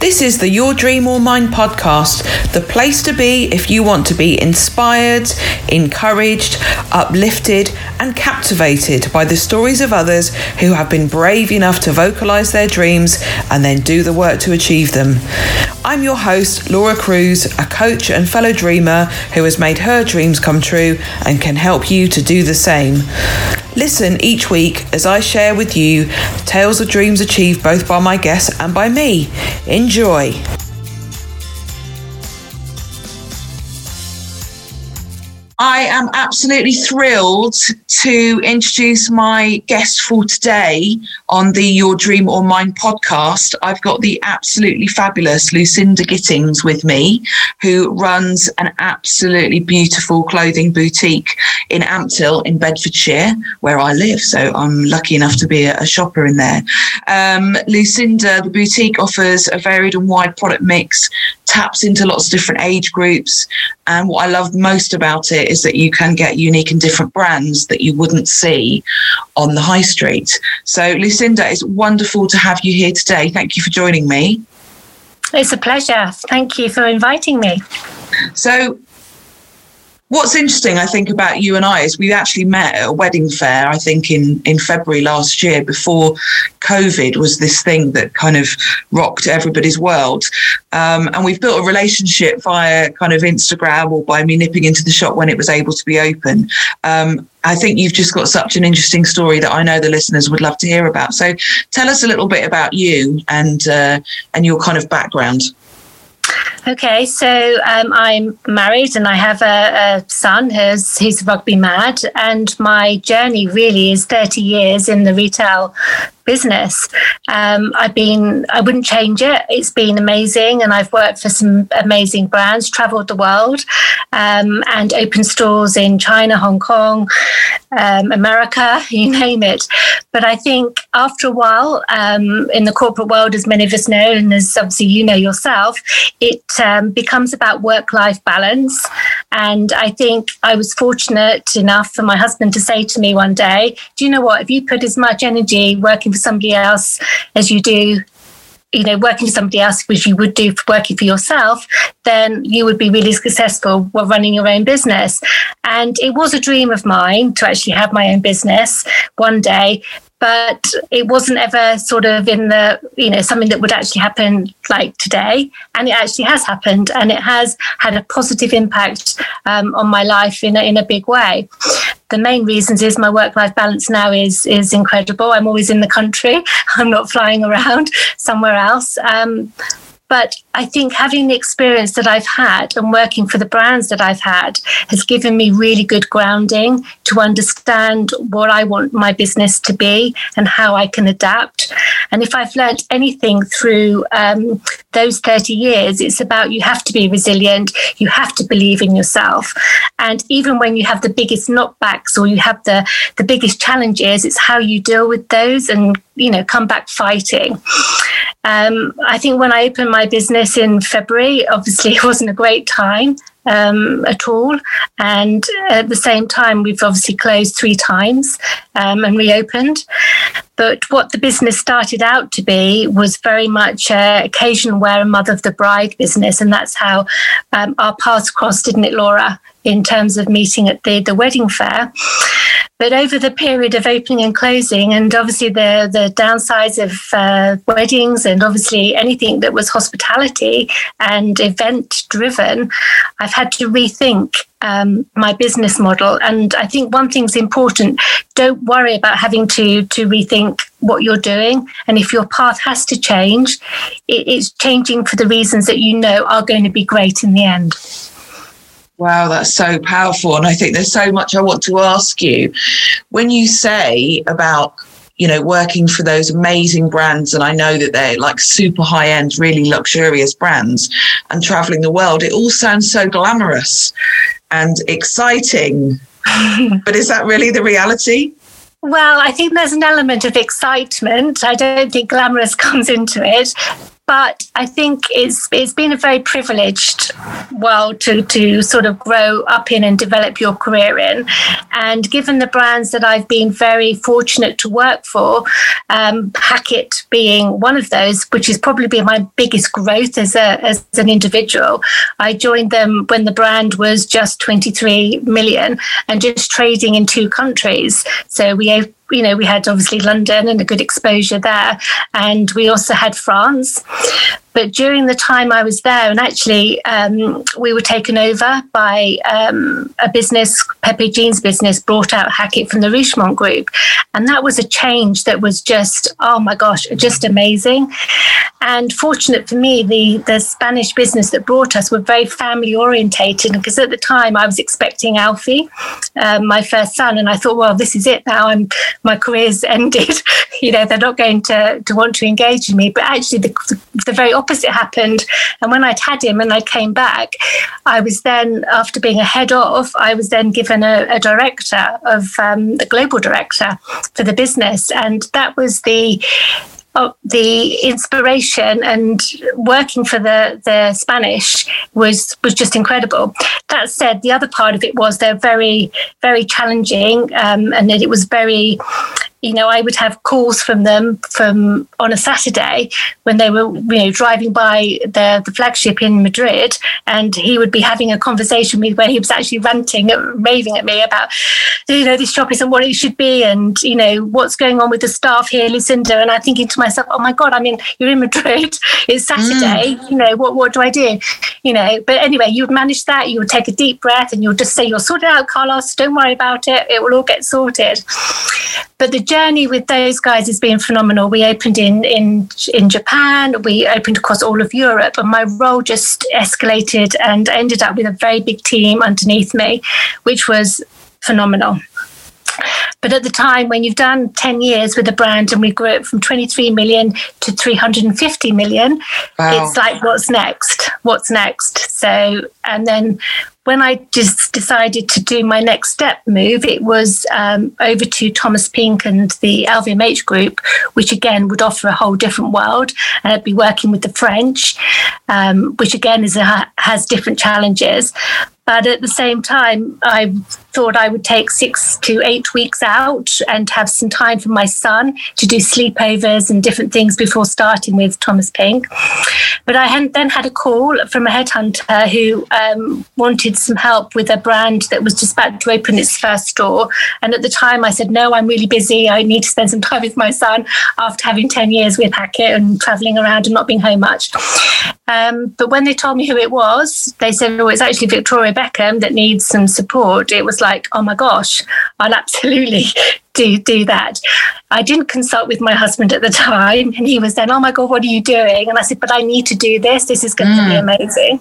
This is the Your Dream or Mine podcast, the place to be if you want to be inspired, encouraged, uplifted, and captivated by the stories of others who have been brave enough to vocalize their dreams and then do the work to achieve them. I'm your host, Laura Cruise, a coach and fellow dreamer who has made her dreams come true and can help you to do the same. Listen each week as I share with you tales of dreams achieved both by my guests and by me. Enjoy. I am absolutely thrilled to introduce my guest for today on the Your Dream or Mine podcast. I've got the absolutely fabulous Lucinda Gittins with me, who runs an absolutely beautiful clothing boutique in Ampthill in Bedfordshire, where I live. So I'm lucky enough to be a, a shopper in there. Um, Lucinda, the boutique offers a varied and wide product mix, taps into lots of different age groups. And what I love most about it is that you can get unique and different brands that you wouldn't see on the high street. So, Lucinda, it's wonderful to have you here today. Thank you for joining me. It's a pleasure. Thank you for inviting me. So, what's interesting, I think, about you and I is we actually met at a wedding fair, I think, in, in February last year before COVID was this thing that kind of rocked everybody's world. Um, and we've built a relationship via kind of Instagram or by me nipping into the shop when it was able to be open. Um, I think you've just got such an interesting story that I know the listeners would love to hear about. So tell us a little bit about you and uh, and your kind of background. Okay, so um, I'm married and I have a, a son who's he's rugby mad, and my journey really is 30 years in the retail business. Um, I've been, I wouldn't change it. It's been amazing, and I've worked for some amazing brands, traveled the world, um, and opened stores in China, Hong Kong, um, America, you name it. But I think after a while, um, in the corporate world, as many of us know, and as obviously you know yourself, it um, becomes about work life balance. And I think I was fortunate enough for my husband to say to me one day, Do you know what? If you put as much energy working for somebody else as you do you know working for somebody else which you would do for working for yourself then you would be really successful while running your own business. And it was a dream of mine to actually have my own business one day but it wasn't ever sort of in the you know something that would actually happen like today. And it actually has happened and it has had a positive impact um, on my life in a, in a big way the main reasons is my work life balance now is is incredible. I'm always in the country. I'm not flying around somewhere else. Um, but I think having the experience that I've had and working for the brands that I've had has given me really good grounding to understand what I want my business to be and how I can adapt. And if I've learnt anything through um, those 30 years, it's about you have to be resilient, you have to believe in yourself. And even when you have the biggest knockbacks or you have the, the biggest challenges, it's how you deal with those and you know come back fighting um, i think when i opened my business in february obviously it wasn't a great time um, at all. And at the same time we've obviously closed three times um, and reopened. But what the business started out to be was very much uh, occasion wear and mother of the bride business. And that's how um, our paths crossed didn't it laura in terms of meeting at the, the wedding fair but over the period of opening and closing, and obviously the, the downsides of uh, weddings and obviously anything that was hospitality and event driven, I've had to rethink um, my business model. And I think one thing's important don't worry about having to, to rethink what you're doing. And if your path has to change, it, it's changing for the reasons that you know are going to be great in the end. Wow, that's so powerful. And I think there's so much I want to ask you. When you say about, you know, working for those amazing brands, and I know that they're like super high end, really luxurious brands, and traveling the world, it all sounds so glamorous and exciting. but is that really the reality? Well, I think there's an element of excitement. I don't think glamorous comes into it but I think it's it's been a very privileged world to to sort of grow up in and develop your career in. And given the brands that I've been very fortunate to work for, um, Hackett being one of those, which has probably been my biggest growth as a as an individual. I joined them when the brand was just 23 million and just trading in two countries. So we you know, we had obviously London and a good exposure there. And we also had France. But during the time I was there, and actually um, we were taken over by um, a business, Pepe Jeans business, brought out Hackett from the Richemont Group. And that was a change that was just, oh my gosh, just amazing. And fortunate for me, the, the Spanish business that brought us were very family orientated because at the time I was expecting Alfie, um, my first son, and I thought, well, this is it now. I'm my career's ended. You know, they're not going to to want to engage in me. But actually, the, the very opposite happened. And when I'd had him and I came back, I was then, after being a head of, I was then given a, a director of um, the global director for the business. And that was the Oh, the inspiration and working for the the Spanish was was just incredible. That said, the other part of it was they're very very challenging, um, and it was very you know, I would have calls from them from on a Saturday when they were, you know, driving by the, the flagship in Madrid, and he would be having a conversation with where he was actually ranting, raving at me about, you know, this shop isn't what it should be, and you know what's going on with the staff here, Lucinda. And I'm thinking to myself, oh my god, I mean, you're in Madrid, it's Saturday, mm. you know, what what do I do, you know? But anyway, you would manage that. You would take a deep breath, and you'll just say, you'll sort it out, Carlos. Don't worry about it. It will all get sorted. But the journey with those guys has been phenomenal. We opened in in in Japan, we opened across all of Europe, and my role just escalated and ended up with a very big team underneath me, which was phenomenal. But at the time, when you've done 10 years with a brand and we grew it from 23 million to 350 million, wow. it's like, what's next? What's next? So, and then when I just decided to do my next step move, it was um, over to Thomas Pink and the LVMH group, which again would offer a whole different world. And I'd be working with the French, um, which again is a, has different challenges. But at the same time, I thought I would take six to eight weeks out and have some time for my son to do sleepovers and different things before starting with Thomas Pink. But I then had a call from a headhunter who um, wanted some help with a brand that was just about to open its first store. And at the time, I said, No, I'm really busy. I need to spend some time with my son after having 10 years with Hackett and traveling around and not being home much. Um, but when they told me who it was, they said, Oh, it's actually Victoria Beckham that needs some support, it was like, oh my gosh, I'll absolutely do do that. I didn't consult with my husband at the time, and he was then, "Oh my god, what are you doing?" And I said, "But I need to do this. This is going mm. to be amazing."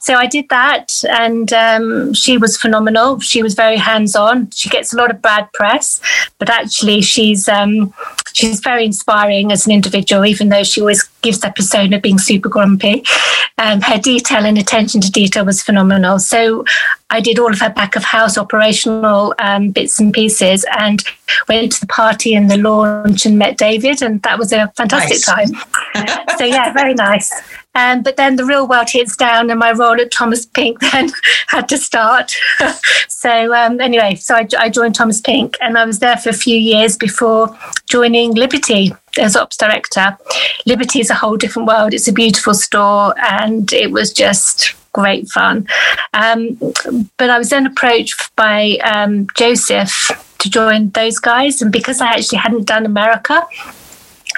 So I did that, and um, she was phenomenal. She was very hands on. She gets a lot of bad press, but actually, she's um, she's very inspiring as an individual. Even though she always gives that persona of being super grumpy, um, her detail and attention to detail was phenomenal. So I did all of her back of house operational um, bits and pieces, and went to the party and the launch and met David, and that was a fantastic nice. time. so yeah, very nice. Um, but then the real world hits down, and my role at Thomas Pink then had to start. so um, anyway, so I, I, joined Thomas Pink, and I was there for a few years before joining Liberty as ops director. Liberty is a whole different world. It's a beautiful store, and it was just great fun. Um, but I was then approached by um, Joseph to join those guys. And because I actually hadn't done America,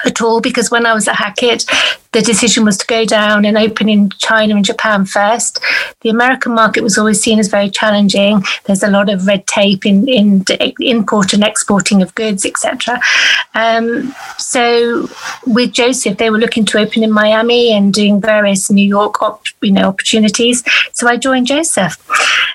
at all because when I was at Hackett, the decision was to go down and open in China and Japan first. The American market was always seen as very challenging. There's a lot of red tape in, in import and exporting of goods, etc. Um, so with Joseph, they were looking to open in Miami and doing various New York op, you know opportunities. So I joined Joseph.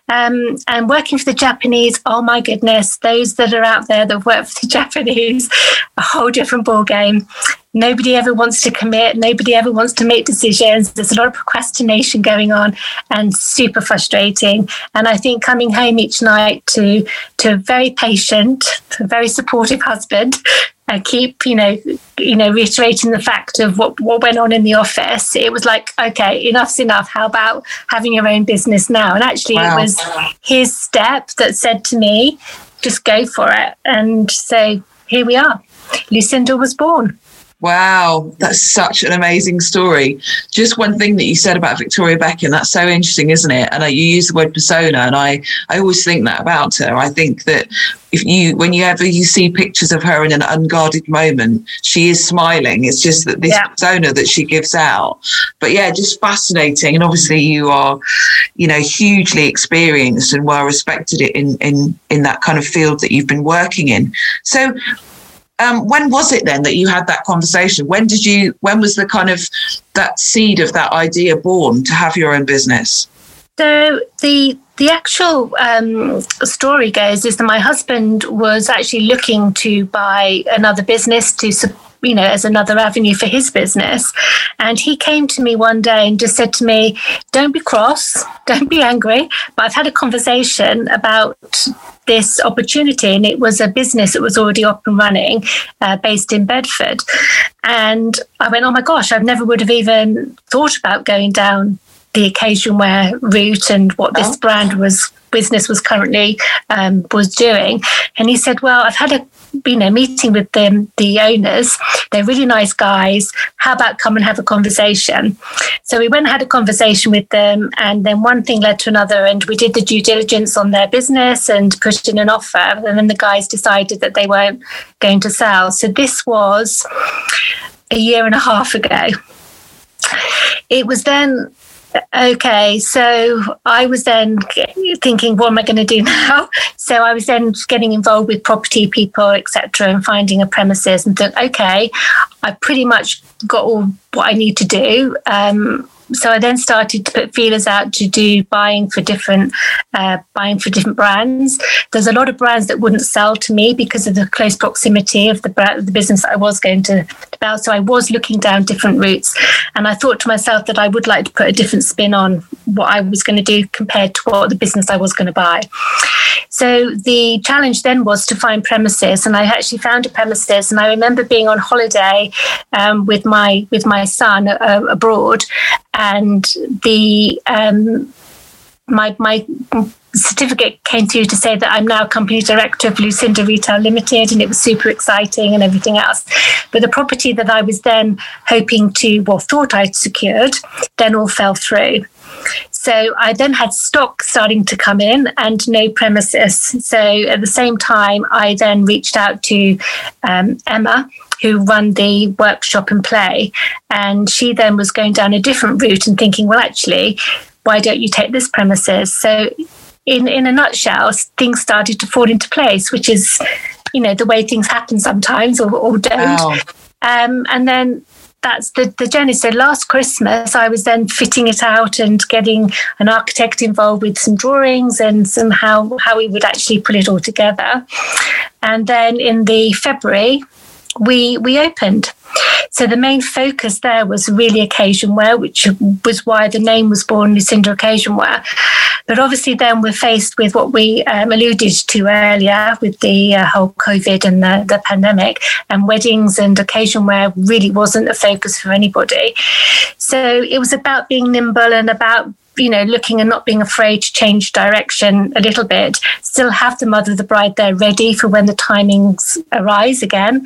Um, and working for the Japanese, oh my goodness, those that are out there that work for the Japanese, a whole different ball game. Nobody ever wants to commit. Nobody ever wants to make decisions. There's a lot of procrastination going on and super frustrating. And I think coming home each night to to a very patient, a very supportive husband I keep, you know, you know, reiterating the fact of what, what went on in the office. It was like, okay, enough's enough. How about having your own business now? And actually, wow. it was his step that said to me, just go for it. And so here we are. Lucinda was born. Wow, that's such an amazing story. Just one thing that you said about Victoria Beckham, that's so interesting, isn't it? And you use the word persona, and I, I always think that about her. I think that if you, whenever you see pictures of her in an unguarded moment, she is smiling. It's just that this yeah. persona that she gives out. But yeah, just fascinating. And obviously, you are, you know, hugely experienced and well respected in in in that kind of field that you've been working in. So um, when was it then that you had that conversation? When did you? When was the kind of that seed of that idea born to have your own business? So the the actual um, story goes is that my husband was actually looking to buy another business to you know, as another avenue for his business. And he came to me one day and just said to me, Don't be cross, don't be angry, but I've had a conversation about this opportunity. And it was a business that was already up and running uh, based in Bedford. And I went, Oh my gosh, I never would have even thought about going down the occasion wear route and what this oh. brand was business was currently um, was doing. And he said, "Well, I've had a you know meeting with them, the owners. They're really nice guys. How about come and have a conversation?" So we went and had a conversation with them, and then one thing led to another, and we did the due diligence on their business and put in an offer. And then the guys decided that they weren't going to sell. So this was a year and a half ago. It was then Okay, so I was then thinking, what am I going to do now? So I was then getting involved with property people, etc., and finding a premises, and thought, okay, I pretty much got all what I need to do. Um, so I then started to put feelers out to do buying for different uh, buying for different brands. There's a lot of brands that wouldn't sell to me because of the close proximity of the brand, the business I was going to develop. So I was looking down different routes, and I thought to myself that I would like to put a different spin on what I was going to do compared to what the business I was going to buy. So the challenge then was to find premises, and I actually found a premises. And I remember being on holiday um, with my with my son uh, abroad, and the um, my my certificate came through to say that I'm now company director of Lucinda Retail Limited, and it was super exciting and everything else. But the property that I was then hoping to, well, thought I'd secured, then all fell through. So I then had stock starting to come in and no premises. So at the same time, I then reached out to um, Emma, who run the workshop and play. And she then was going down a different route and thinking, well, actually, why don't you take this premises? So, in, in a nutshell, things started to fall into place, which is, you know, the way things happen sometimes or, or don't. Wow. Um, and then that's the, the journey. So last Christmas, I was then fitting it out and getting an architect involved with some drawings and some how, how we would actually put it all together. And then in the February, we we opened. So the main focus there was really occasion wear, which was why the name was born Lucinda Occasion Wear. But obviously, then we're faced with what we um, alluded to earlier with the uh, whole COVID and the, the pandemic, and weddings and occasion wear really wasn't a focus for anybody. So it was about being nimble and about you know, looking and not being afraid to change direction a little bit, still have the mother of the bride there ready for when the timings arise again.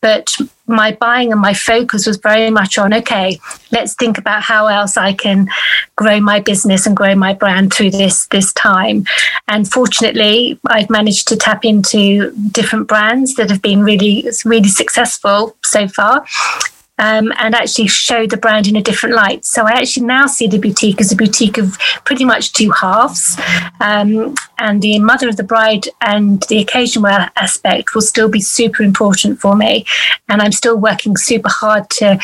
But my buying and my focus was very much on okay, let's think about how else I can grow my business and grow my brand through this this time. And fortunately, I've managed to tap into different brands that have been really really successful so far um, and actually show the brand in a different light. So I actually now see the boutique as a boutique of pretty much two halves. Um, and the mother of the bride and the occasion wear aspect will still be super important for me. And I'm still working super hard to,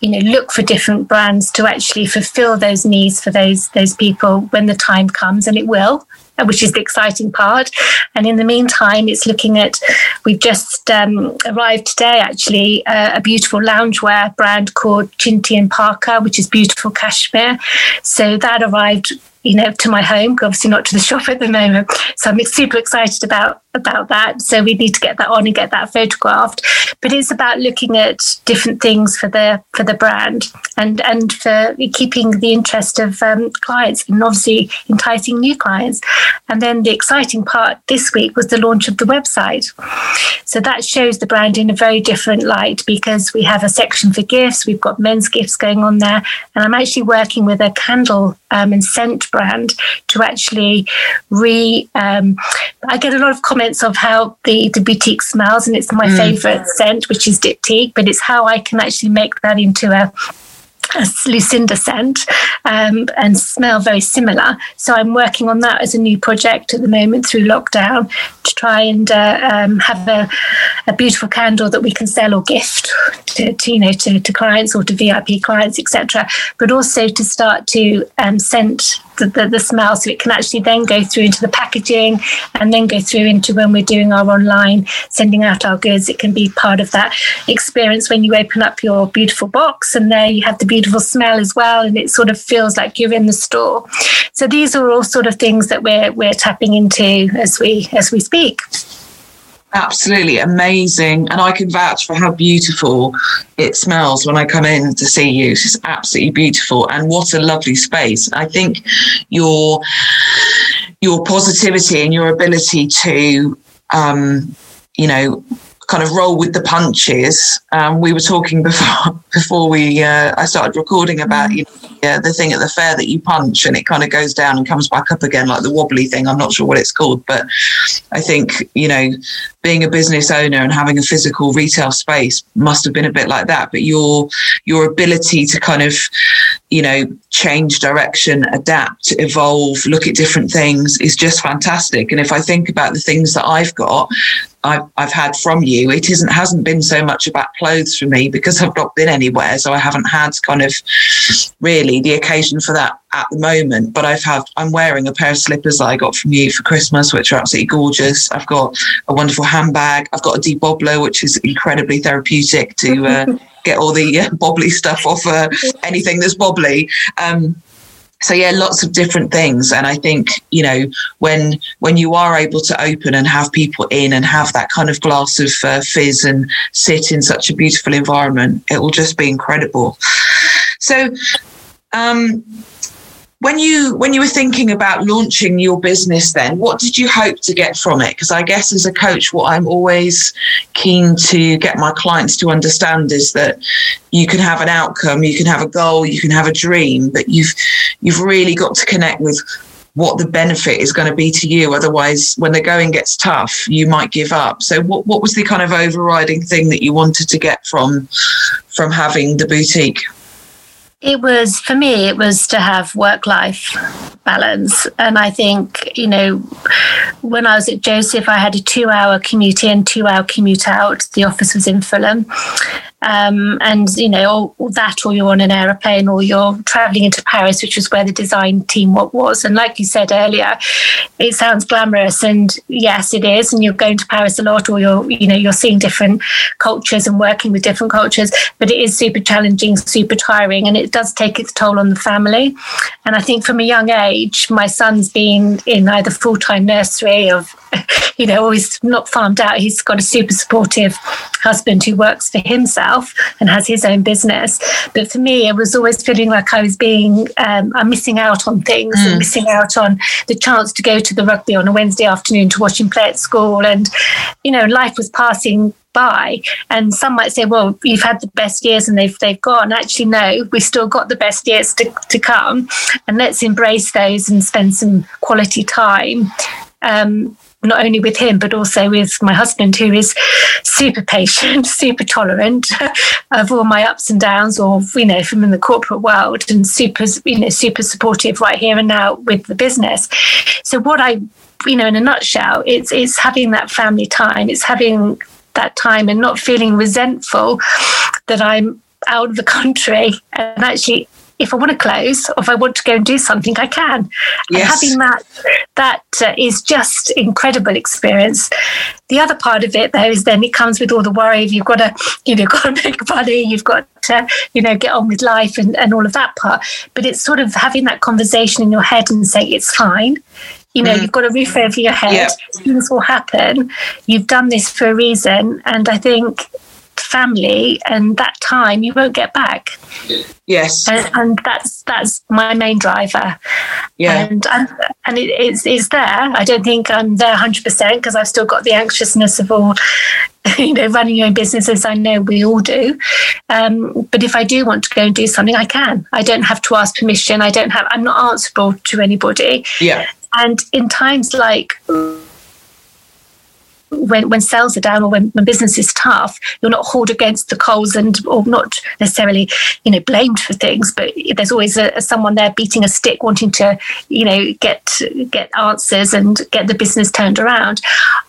you know, look for different brands to actually fulfill those needs for those those people when the time comes, and it will which is the exciting part. And in the meantime, it's looking at, we've just um, arrived today actually, uh, a beautiful loungewear brand called Chinti and Parker, which is beautiful cashmere. So that arrived you know, to my home, obviously not to the shop at the moment. So I'm super excited about about that. So we need to get that on and get that photographed. But it's about looking at different things for the for the brand and and for keeping the interest of um, clients and obviously enticing new clients. And then the exciting part this week was the launch of the website. So that shows the brand in a very different light because we have a section for gifts. We've got men's gifts going on there, and I'm actually working with a candle um, and scent brand to actually re. Um, I get a lot of comments of how the, the boutique smells, and it's my mm. favorite scent, which is Diptyque, but it's how I can actually make that into a a Lucinda scent um, and smell very similar. So I'm working on that as a new project at the moment through lockdown to try and uh, um, have a, a, beautiful candle that we can sell or gift to, to you know to, to, clients or to VIP clients, etc. But also to start to um, scent the, the, the, smell. So it can actually then go through into the packaging and then go through into when we're doing our online sending out our goods. It can be part of that experience when you open up your beautiful box and there you have the beautiful smell as well and it sort of feels like you're in the store. So these are all sort of things that we're we're tapping into as we as we speak absolutely amazing. And i can vouch for how beautiful it smells when i come in to see you. It's absolutely beautiful. And what a lovely space. I think your your positivity and your ability to um, you know kind of roll with the punches. Um, we were talking before before we uh, I started recording about you know, uh, the thing at the fair that you punch and it kind of goes down and comes back up again, like the wobbly thing. I'm not sure what it's called, but I think you know being a business owner and having a physical retail space must have been a bit like that. But your your ability to kind of you know change direction, adapt, evolve, look at different things is just fantastic. And if I think about the things that I've got, I've, I've had from you, it isn't hasn't been so much about clothes for me because I've not been anywhere, so I haven't had kind of really the occasion for that at the moment. But I've had I'm wearing a pair of slippers that I got from you for Christmas, which are absolutely gorgeous. I've got a wonderful handbag. I've got a debobbler, which is incredibly therapeutic to uh, get all the uh, bobbly stuff off uh, anything that's bobbly. Um, so yeah lots of different things. And i think you know when when you are able to open and have people in and have that kind of glass of uh, fizz and sit in such a beautiful environment it will just be incredible. So um when you when you were thinking about launching your business then what did you hope to get from it? Because i guess as a coach what i'm always keen to get my clients to understand is that you can have an outcome you can have a goal you can have a dream but you've you've really got to connect with what the benefit is going to be to you. Otherwise when the going gets tough you might give up. So what, what was the kind of overriding thing that you wanted to get from from having the boutique it was for me it was to have work life balance. And i think you know when i was at joseph i had a two hour commute in two hour commute out. The office was in fulham. Um, and you know or, that or you're on an aeroplane or you're traveling into paris which was where the design team was. And like you said earlier it sounds glamorous and yes it is and you're going to paris a lot or you're you know you're seeing different cultures and working with different cultures but it is super challenging super tiring and it does take its toll on the family and i think from a young age my son's been in either full-time nursery of you know, always not farmed out. He's got a super supportive husband who works for himself and has his own business. But for me, it was always feeling like I was being, um, I'm missing out on things mm. and missing out on the chance to go to the rugby on a Wednesday afternoon to watch him play at school. And, you know, life was passing by. And some might say, well, you've had the best years and they've they've gone. Actually, no, we've still got the best years to, to come. And let's embrace those and spend some quality time. Um, not only with him, but also with my husband, who is super patient, super tolerant of all my ups and downs, or you know, from in the corporate world, and super, you know, super supportive right here and now with the business. So what I, you know, in a nutshell, it's it's having that family time. It's having that time and not feeling resentful that I'm out of the country and actually if I want to close or if I want to go and do something, I can. Yes. And having that that uh, is just incredible experience. The other part of it, though, is then it comes with all the worry. You've got to, you know, got to make money. You've got to, you know, get on with life and, and all of that part. But it's sort of having that conversation in your head and saying it's fine. You know, mm. you've got a roof over your head. Yep. Things will happen. You've done this for a reason, and I think family and that time you won't get back. Yes, and, and that's that's my main driver. Yeah, and and, and it, it's it's there. I don't think I'm there 100 percent because I've still got the anxiousness of all. You know, running your own businesses, I know we all do. Um, but if I do want to go and do something, I can. I don't have to ask permission. I don't have. I'm not answerable to anybody. Yeah. And in times like when, when sales are down or when, when business is tough, you're not hauled against the coals and or not necessarily, you know, blamed for things, but there's always a, a someone there beating a stick, wanting to, you know, get get answers and get the business turned around.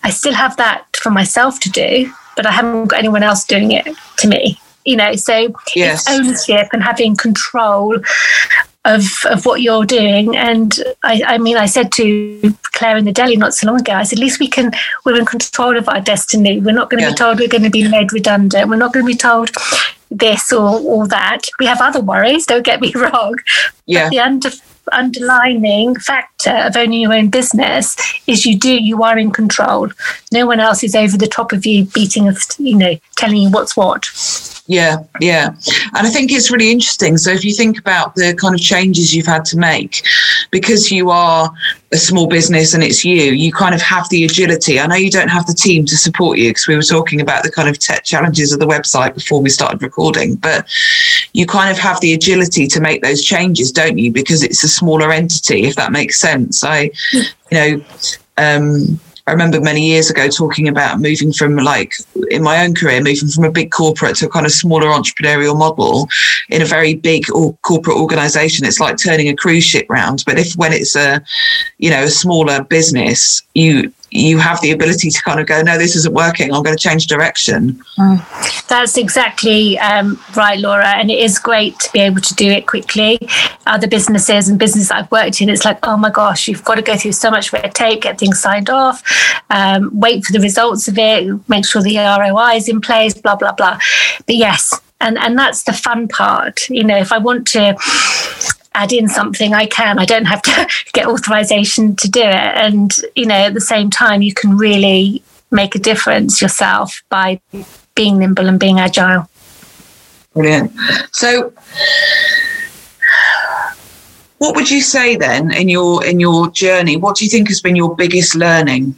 I still have that for myself to do, but I haven't got anyone else doing it to me you know so yes. ownership and having control of of what you're doing. And I, I mean, I said to Claire in the deli not so long ago, I said, at least we can we're in control of our destiny. We're not going to yeah. be told we're going to be made redundant. We're not going to be told this or or that. We have other worries. Don't get me wrong. Yeah. But the under, underlining factor of owning your own business is you do you are in control. No one else is over the top of you, beating of you know, telling you what's what. Yeah, yeah. And I think it's really interesting. So if you think about the kind of changes you've had to make, because you are a small business and it's you, you kind of have the agility. I know you don't have the team to support you because we were talking about the kind of tech challenges of the website before we started recording, but you kind of have the agility to make those changes, don't you? Because it's a smaller entity, if that makes sense. I, you know, um, I remember many years ago talking about moving from like in my own career, moving from a big corporate to a kind of smaller entrepreneurial model in a very big or corporate organization. It's like turning a cruise ship round. But if when it's a, you know, a smaller business, you you have the ability to kind of go, no, this isn't working. I'm going to change direction. Mm. That's exactly um, right, Laura. And it is great to be able to do it quickly. Other businesses and businesses I've worked in, it's like, oh my gosh, you've got to go through so much red tape, get things signed off, um, wait for the results of it, make sure the ROI is in place, blah, blah, blah. But yes, and and that's the fun part you know if i want to add in something, I can. I don't have to get authorization to do it. And, you know, at the same time, you can really make a difference yourself by being nimble and being agile. Brilliant. So, what would you say then in your in your journey? What do you think has been your biggest learning?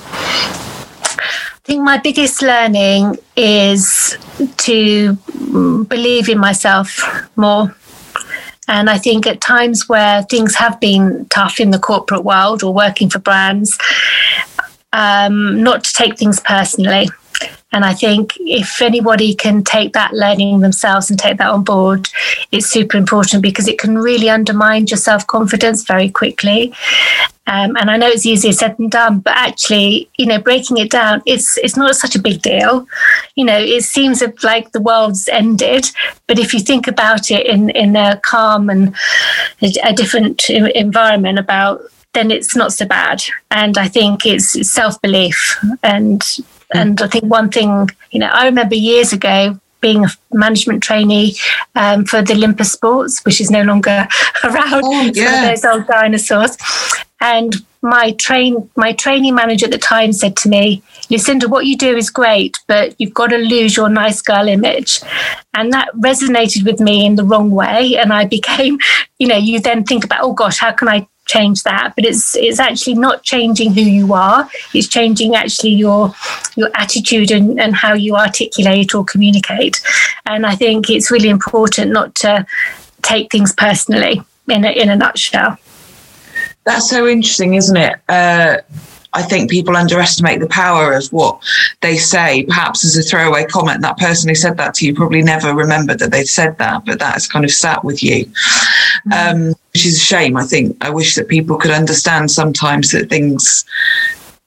I think my biggest learning is to believe in myself more and I think at times where things have been tough in the corporate world or working for brands, um, not to take things personally. And I think if anybody can take that learning themselves and take that on board, it's super important because it can really undermine your self confidence very quickly. Um, and I know it's easier said than done, but actually, you know, breaking it down, it's it's not such a big deal. You know, it seems like the world's ended, but if you think about it in in a calm and a, different environment, about then it's not so bad. And I think it's self belief and and I think one thing, you know, I remember years ago being a management trainee um, for the Olympus Sports, which is no longer around. Oh, yeah. those old dinosaurs. And my train my training manager at the time said to me, Lucinda, what you do is great, but you've got to lose your nice girl image. And that resonated with me in the wrong way. And I became, you know, you then think about, oh gosh, how can I change that but it's it's actually not changing who you are it's changing actually your your attitude and, and how you articulate or communicate and i think it's really important not to take things personally in a, in a nutshell that's so interesting isn't it uh, I think people underestimate the power of what they say, perhaps as a throwaway comment. That person who said that to you probably never remembered that they'd said that, but that has kind of sat with you. Um, which is a shame. I think I wish that people could understand sometimes that things,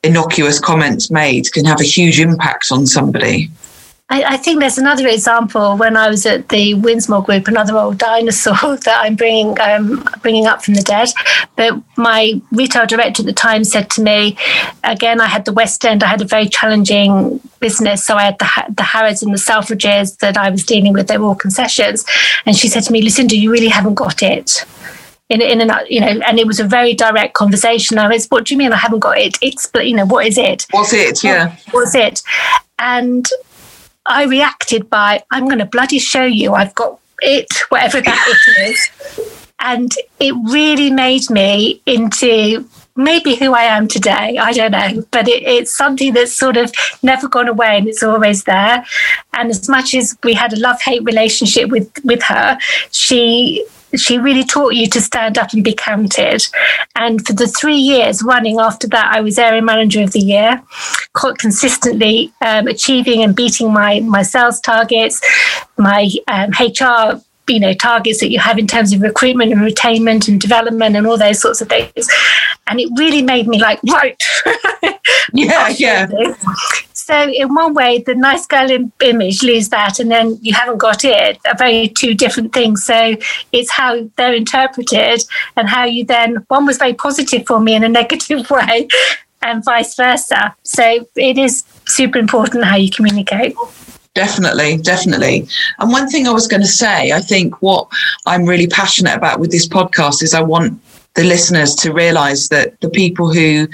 innocuous comments made, can have a huge impact on somebody. I, I, think there's another example when I was at the Windsmoor Group, another old dinosaur that I'm bringing um, bringing up from the dead. But my retail director at the time said to me, again, I had the West End, I had a very challenging business, so I had the the Harrods and the Selfridges that I was dealing with. They were all concessions, and she said to me, Lucinda, you really haven't got it in in an you know, and it was a very direct conversation. I was, what do you mean I haven't got it? It's you know, what is it? What's it? Yeah. What, what's it? And I reacted by, I'm going to bloody show you I've got it, whatever that it is. And it really made me into maybe who I am today. I don't know, but it, it's something that's sort of never gone away and it's always there. And as much as we had a love hate relationship with with her, she she really taught you to stand up and be counted. And for the three years running after that, I was area manager of the year, quite consistently um, achieving and beating my my sales targets, my um, HR you know targets that you have in terms of recruitment and retainment and development and all those sorts of things. And it really made me like right. Yeah yeah so in one way, the nice girl image lose that, and then you haven't got it. Are very two different things. So it's how they're interpreted, and how you then one was very positive for me in a negative way, and vice versa. So it is super important how you communicate. Definitely, definitely. And one thing I was going to say, I think what I'm really passionate about with this podcast is I want the listeners to realize that the people who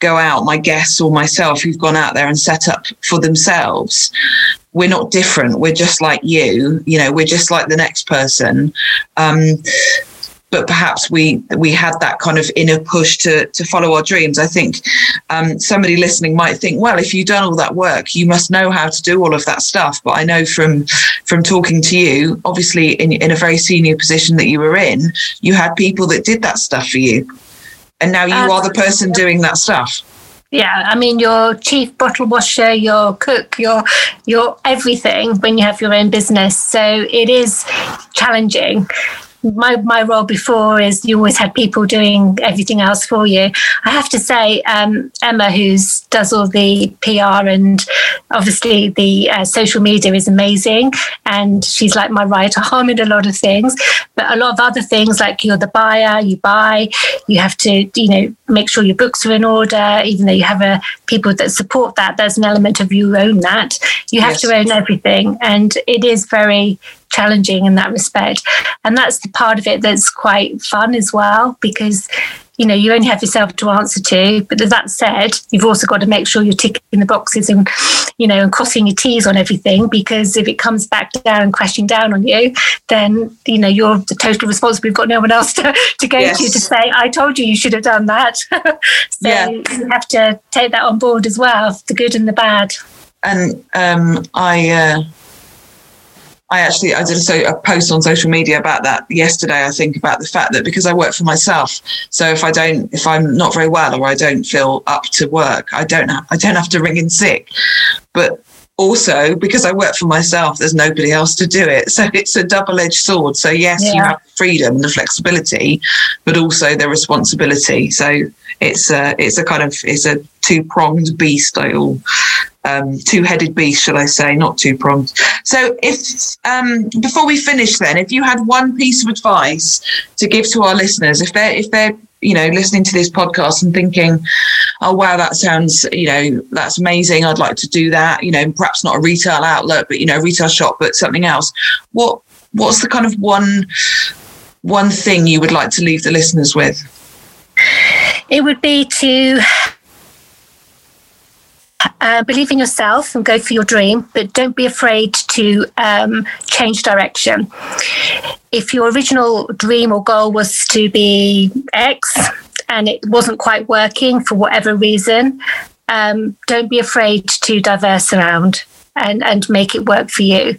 go out, my guests or myself, who've gone out there and set up for themselves, we're not different. We're just like you. You know, we're just like the next person. Um, but perhaps we we had that kind of inner push to to follow our dreams. I think um, somebody listening might think, well, if you've done all that work, you must know how to do all of that stuff. But I know from from talking to you, obviously in in a very senior position that you were in, you had people that did that stuff for you, and now you um, are the person doing that stuff. Yeah, I mean, your chief bottle washer, your cook, your your everything when you have your own business. So it is challenging my, my role before is you always had people doing everything else for you. I have to say, um, Emma, who does all the PR and obviously the uh, social media, is amazing. And she's like my right arm in a lot of things. But a lot of other things, like you're the buyer, you buy, you have to, you know, make sure your books are in order, even though you have a, people that support that, there's an element of you own that. You have yes. to own everything. And it is very challenging in that respect. And that's the part of it that's quite fun as well, because you know you only have yourself to answer to but that said you've also got to make sure you're ticking the boxes and you know and crossing your t's on everything because if it comes back down and crashing down on you then you know you're the total responsible you've got no one else to, to go yes. to to say i told you you should have done that so yeah. you have to take that on board as well the good and the bad and um, i uh I actually I did a, a, post on social media about that yesterday. I think about the fact that because I work for myself, so if I don't, if I'm not very well or I don't feel up to work, I don't have, I don't have to ring in sick. But also because I work for myself, there's nobody else to do it. So it's a double edged sword. So yes, yeah. you have freedom and the flexibility, but also the responsibility. So it's a it's a kind of it's a two pronged beast. I all um, two-headed beast, shall I say, not two-pronged. So, if um, before we finish, then, if you had one piece of advice to give to our listeners, if they're if they're you know listening to this podcast and thinking, oh wow, that sounds you know that's amazing. I'd like to do that. You know, perhaps not a retail outlet, but you know, retail shop, but something else. What what's the kind of one one thing you would like to leave the listeners with? It would be to uh, believe in yourself and go for your dream, but don't be afraid to um, change direction. If your original dream or goal was to be X and it wasn't quite working for whatever reason, um, don't be afraid to diverse around and, and make it work for you.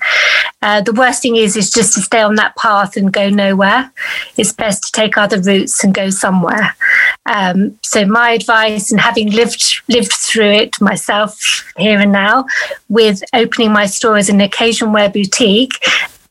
Uh, the worst thing is is just to stay on that path and go nowhere. It's best to take other routes and go somewhere. Um, so my advice, and having lived lived through it myself here and now, with opening my store as an occasion wear boutique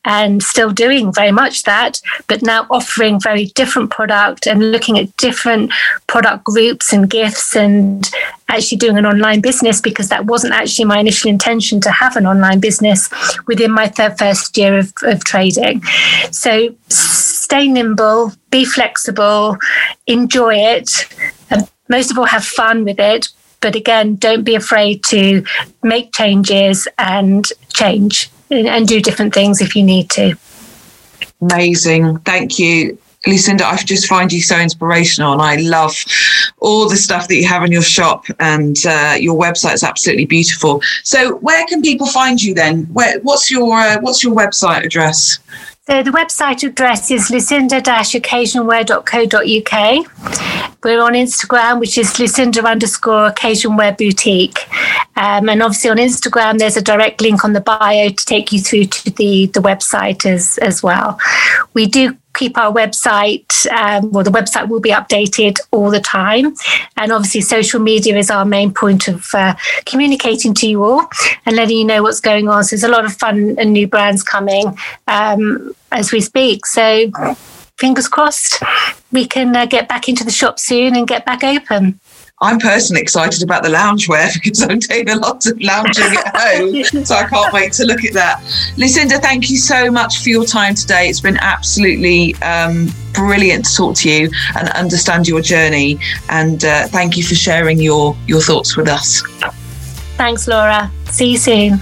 and still doing very much that, but now offering very different product and looking at different product groups and gifts and actually doing an online business because that wasn't actually my initial intention to have an online business within my third, first year of, of trading. So stay nimble, be flexible, enjoy it. most of all, have fun with it. But again, don't be afraid to make changes and change and do different things if you need to. Amazing. Thank you. Lucinda, I just find you so inspirational, and I love all the stuff that you have in your shop, and uh, your website is absolutely beautiful. So, where can people find you then? Where, what's your uh, what's your website address? So the website address is lucinda-occasionwear.co.uk. We're on Instagram, which is lucinda underscore occasionwear boutique. Um, and obviously on Instagram, there's a direct link on the bio to take you through to the, the website as, as well. We do keep our website, um, well, the website will be updated all the time. And obviously, social media is our main point of uh, communicating to you all and letting you know what's going on. So there's a lot of fun and new brands coming um, as we speak. So fingers crossed we can uh, get back into the shop soon and get back open. I'm personally excited about the loungewear because I'm doing a lot of lounging at home. so I can't wait to look at that. Lucinda, thank you so much for your time today. It's been absolutely um, brilliant to talk to you and understand your journey. And uh, thank you for sharing your, your thoughts with us. Thanks, Laura. See you soon.